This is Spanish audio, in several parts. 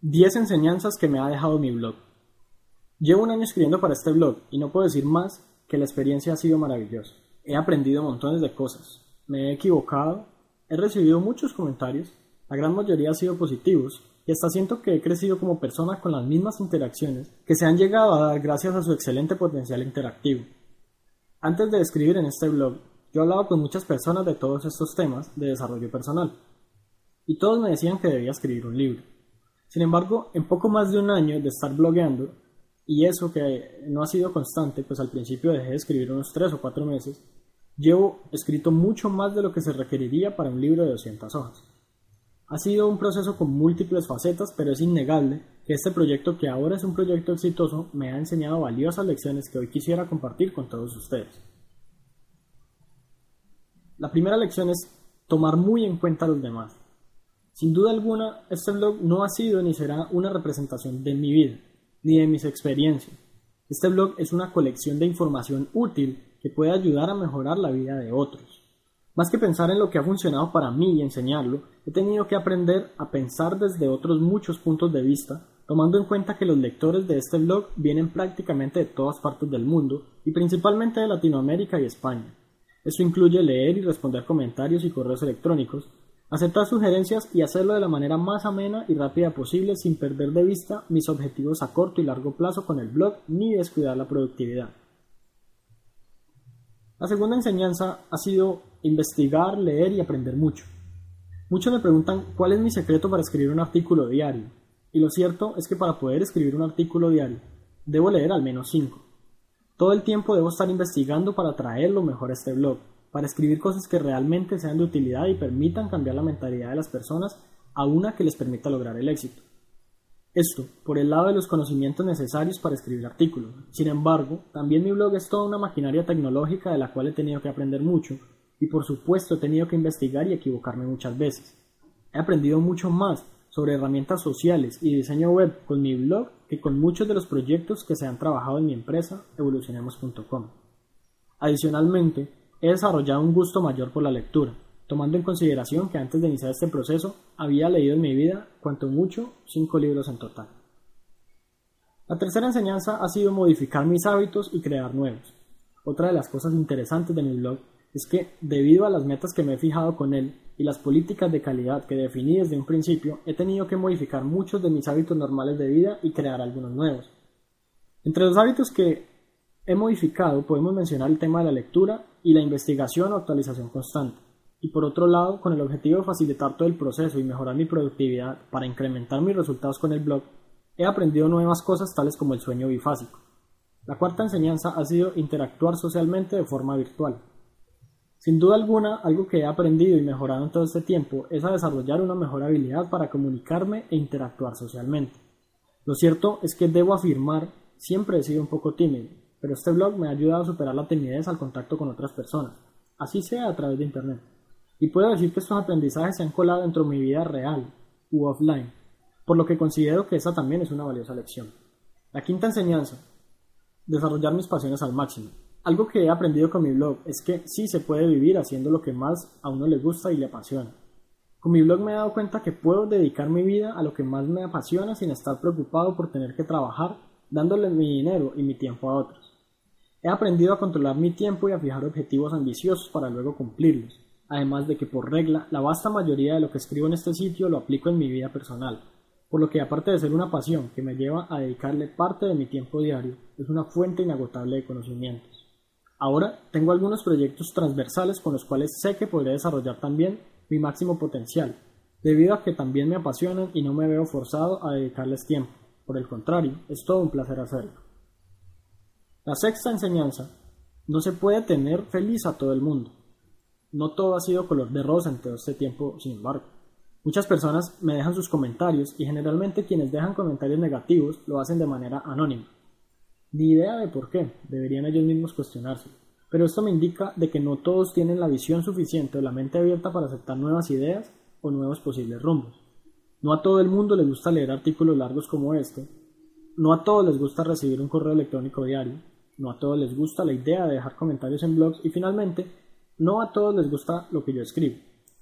10 enseñanzas que me ha dejado mi blog. Llevo un año escribiendo para este blog y no puedo decir más que la experiencia ha sido maravillosa. He aprendido montones de cosas, me he equivocado, he recibido muchos comentarios, la gran mayoría han sido positivos y hasta siento que he crecido como persona con las mismas interacciones que se han llegado a dar gracias a su excelente potencial interactivo. Antes de escribir en este blog, yo hablaba con muchas personas de todos estos temas de desarrollo personal y todos me decían que debía escribir un libro. Sin embargo, en poco más de un año de estar blogueando, y eso que no ha sido constante, pues al principio dejé de escribir unos 3 o 4 meses, llevo escrito mucho más de lo que se requeriría para un libro de 200 hojas. Ha sido un proceso con múltiples facetas, pero es innegable que este proyecto, que ahora es un proyecto exitoso, me ha enseñado valiosas lecciones que hoy quisiera compartir con todos ustedes. La primera lección es tomar muy en cuenta a los demás. Sin duda alguna, este blog no ha sido ni será una representación de mi vida, ni de mis experiencias. Este blog es una colección de información útil que puede ayudar a mejorar la vida de otros. Más que pensar en lo que ha funcionado para mí y enseñarlo, he tenido que aprender a pensar desde otros muchos puntos de vista, tomando en cuenta que los lectores de este blog vienen prácticamente de todas partes del mundo y principalmente de Latinoamérica y España. Esto incluye leer y responder comentarios y correos electrónicos, Aceptar sugerencias y hacerlo de la manera más amena y rápida posible sin perder de vista mis objetivos a corto y largo plazo con el blog ni descuidar la productividad. La segunda enseñanza ha sido investigar, leer y aprender mucho. Muchos me preguntan cuál es mi secreto para escribir un artículo diario, y lo cierto es que para poder escribir un artículo diario debo leer al menos 5. Todo el tiempo debo estar investigando para traer lo mejor a este blog, para escribir cosas que realmente sean de utilidad y permitan cambiar la mentalidad de las personas a una que les permita lograr el éxito. Esto, por el lado de los conocimientos necesarios para escribir artículos. Sin embargo, también mi blog es toda una maquinaria tecnológica de la cual he tenido que aprender mucho y por supuesto he tenido que investigar y equivocarme muchas veces. He aprendido mucho más sobre herramientas sociales y diseño web con mi blog que con muchos de los proyectos que se han trabajado en mi empresa evolucionemos.com. Adicionalmente, He desarrollado un gusto mayor por la lectura, tomando en consideración que antes de iniciar este proceso había leído en mi vida, cuanto mucho, cinco libros en total. La tercera enseñanza ha sido modificar mis hábitos y crear nuevos. Otra de las cosas interesantes de mi blog es que, debido a las metas que me he fijado con él y las políticas de calidad que definí desde un principio, he tenido que modificar muchos de mis hábitos normales de vida y crear algunos nuevos. Entre los hábitos que he modificado podemos mencionar el tema de la lectura y la investigación o actualización constante. Y por otro lado, con el objetivo de facilitar todo el proceso y mejorar mi productividad para incrementar mis resultados con el blog, he aprendido nuevas cosas tales como el sueño bifásico. La cuarta enseñanza ha sido interactuar socialmente de forma virtual. Sin duda alguna, algo que he aprendido y mejorado en todo este tiempo es a desarrollar una mejor habilidad para comunicarme e interactuar socialmente. Lo cierto es que debo afirmar, siempre he sido un poco tímido, pero este blog me ha ayudado a superar la timidez al contacto con otras personas, así sea a través de Internet. Y puedo decir que estos aprendizajes se han colado dentro de mi vida real u offline, por lo que considero que esa también es una valiosa lección. La quinta enseñanza, desarrollar mis pasiones al máximo. Algo que he aprendido con mi blog es que sí se puede vivir haciendo lo que más a uno le gusta y le apasiona. Con mi blog me he dado cuenta que puedo dedicar mi vida a lo que más me apasiona sin estar preocupado por tener que trabajar dándole mi dinero y mi tiempo a otros. He aprendido a controlar mi tiempo y a fijar objetivos ambiciosos para luego cumplirlos, además de que por regla la vasta mayoría de lo que escribo en este sitio lo aplico en mi vida personal, por lo que aparte de ser una pasión que me lleva a dedicarle parte de mi tiempo diario, es una fuente inagotable de conocimientos. Ahora tengo algunos proyectos transversales con los cuales sé que podré desarrollar también mi máximo potencial, debido a que también me apasionan y no me veo forzado a dedicarles tiempo. Por el contrario, es todo un placer hacerlo. La sexta enseñanza. No se puede tener feliz a todo el mundo. No todo ha sido color de rosa en todo este tiempo, sin embargo. Muchas personas me dejan sus comentarios y generalmente quienes dejan comentarios negativos lo hacen de manera anónima. Ni idea de por qué, deberían ellos mismos cuestionarse. Pero esto me indica de que no todos tienen la visión suficiente o la mente abierta para aceptar nuevas ideas o nuevos posibles rumbos. No a todo el mundo le gusta leer artículos largos como este, no a todos les gusta recibir un correo electrónico diario, no a todos les gusta la idea de dejar comentarios en blogs y finalmente, no a todos les gusta lo que yo escribo.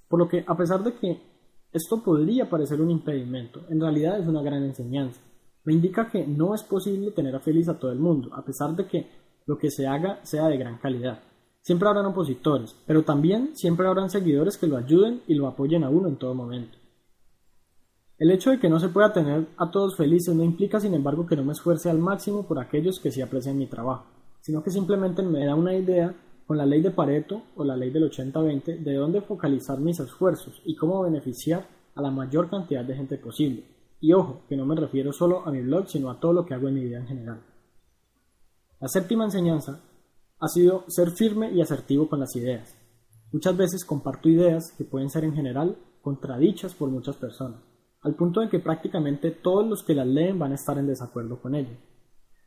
Por lo que, a pesar de que Esto podría parecer un impedimento, en realidad es una gran enseñanza. Me indica que no es posible tener feliz a todo el mundo, a pesar de que lo que se haga sea de gran calidad. Siempre habrán opositores, pero también siempre habrán seguidores que lo ayuden y lo apoyen a uno en todo momento. El hecho de que no se pueda tener a todos felices no implica, sin embargo, que no me esfuerce al máximo por aquellos que sí aprecian mi trabajo, sino que simplemente me da una idea con la ley de Pareto o la ley del 80-20 de dónde focalizar mis esfuerzos y cómo beneficiar a la mayor cantidad de gente posible. Y ojo, que no me refiero solo a mi blog, sino a todo lo que hago en mi vida en general. La séptima enseñanza ha sido ser firme y asertivo con las ideas. Muchas veces comparto ideas que pueden ser en general contradichas por muchas personas, al punto de que prácticamente todos los que las leen van a estar en desacuerdo con ellas.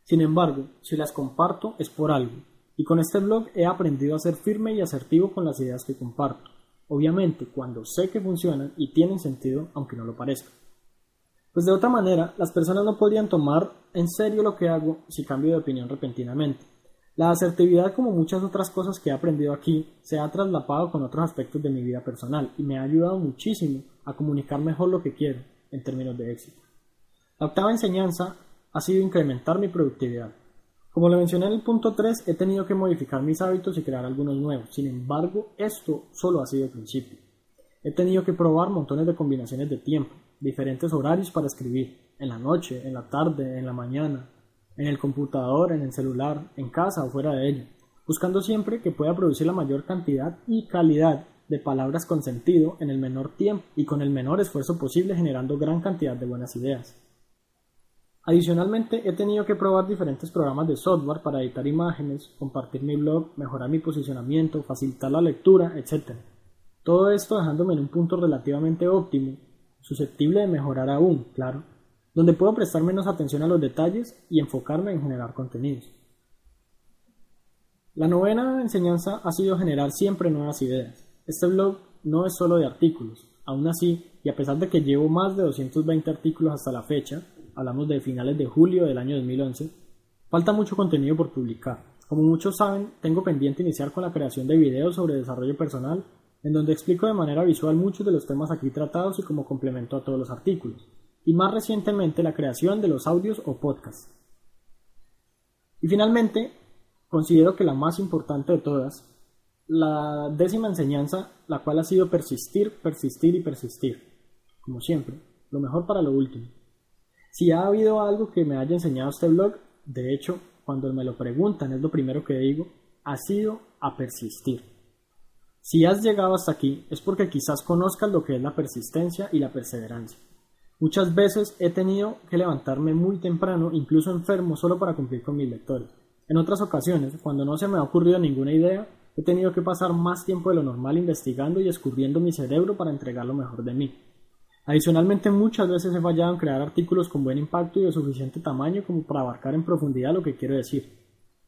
Sin embargo, si las comparto es por algo, y con este blog he aprendido a ser firme y asertivo con las ideas que comparto, obviamente cuando sé que funcionan y tienen sentido aunque no lo parezca. Pues de otra manera, las personas no podrían tomar en serio lo que hago si cambio de opinión repentinamente. La asertividad, como muchas otras cosas que he aprendido aquí, se ha traslapado con otros aspectos de mi vida personal y me ha ayudado muchísimo a comunicar mejor lo que quiero en términos de éxito. La octava enseñanza ha sido incrementar mi productividad. Como lo mencioné en el punto 3, he tenido que modificar mis hábitos y crear algunos nuevos. Sin embargo, esto solo ha sido el principio. He tenido que probar montones de combinaciones de tiempo, diferentes horarios para escribir, en la noche, en la tarde, en la mañana, en el computador, en el celular, en casa o fuera de ella, buscando siempre que pueda producir la mayor cantidad y calidad de palabras con sentido en el menor tiempo y con el menor esfuerzo posible generando gran cantidad de buenas ideas. Adicionalmente, he tenido que probar diferentes programas de software para editar imágenes, compartir mi blog, mejorar mi posicionamiento, facilitar la lectura, etc. Todo esto dejándome en un punto relativamente óptimo susceptible de mejorar aún, claro, donde puedo prestar menos atención a los detalles y enfocarme en generar contenidos. La novena enseñanza ha sido generar siempre nuevas ideas. Este blog no es solo de artículos, aún así, y a pesar de que llevo más de 220 artículos hasta la fecha, hablamos de finales de julio del año 2011, falta mucho contenido por publicar. Como muchos saben, tengo pendiente iniciar con la creación de videos sobre desarrollo personal en donde explico de manera visual muchos de los temas aquí tratados y como complemento a todos los artículos, y más recientemente la creación de los audios o podcasts. Y finalmente, considero que la más importante de todas, la décima enseñanza, la cual ha sido persistir, persistir y persistir. Como siempre, lo mejor para lo último. Si ha habido algo que me haya enseñado este blog, de hecho, cuando me lo preguntan es lo primero que digo, ha sido a persistir. Si has llegado hasta aquí es porque quizás conozcas lo que es la persistencia y la perseverancia. Muchas veces he tenido que levantarme muy temprano, incluso enfermo, solo para cumplir con mis lectores. En otras ocasiones, cuando no se me ha ocurrido ninguna idea, he tenido que pasar más tiempo de lo normal investigando y escurriendo mi cerebro para entregar lo mejor de mí. Adicionalmente, muchas veces he fallado en crear artículos con buen impacto y de suficiente tamaño como para abarcar en profundidad lo que quiero decir.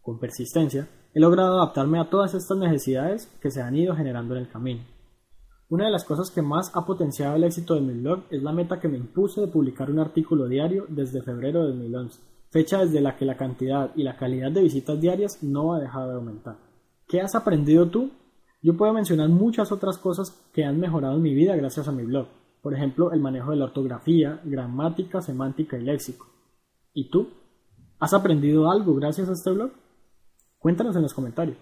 Con persistencia, he logrado adaptarme a todas estas necesidades que se han ido generando en el camino. Una de las cosas que más ha potenciado el éxito de mi blog es la meta que me impuse de publicar un artículo diario desde febrero de 2011, fecha desde la que la cantidad y la calidad de visitas diarias no ha dejado de aumentar. ¿Qué has aprendido tú? Yo puedo mencionar muchas otras cosas que han mejorado en mi vida gracias a mi blog. Por ejemplo, el manejo de la ortografía, gramática, semántica y léxico. ¿Y tú? ¿Has aprendido algo gracias a este blog? Cuéntanos en los comentarios.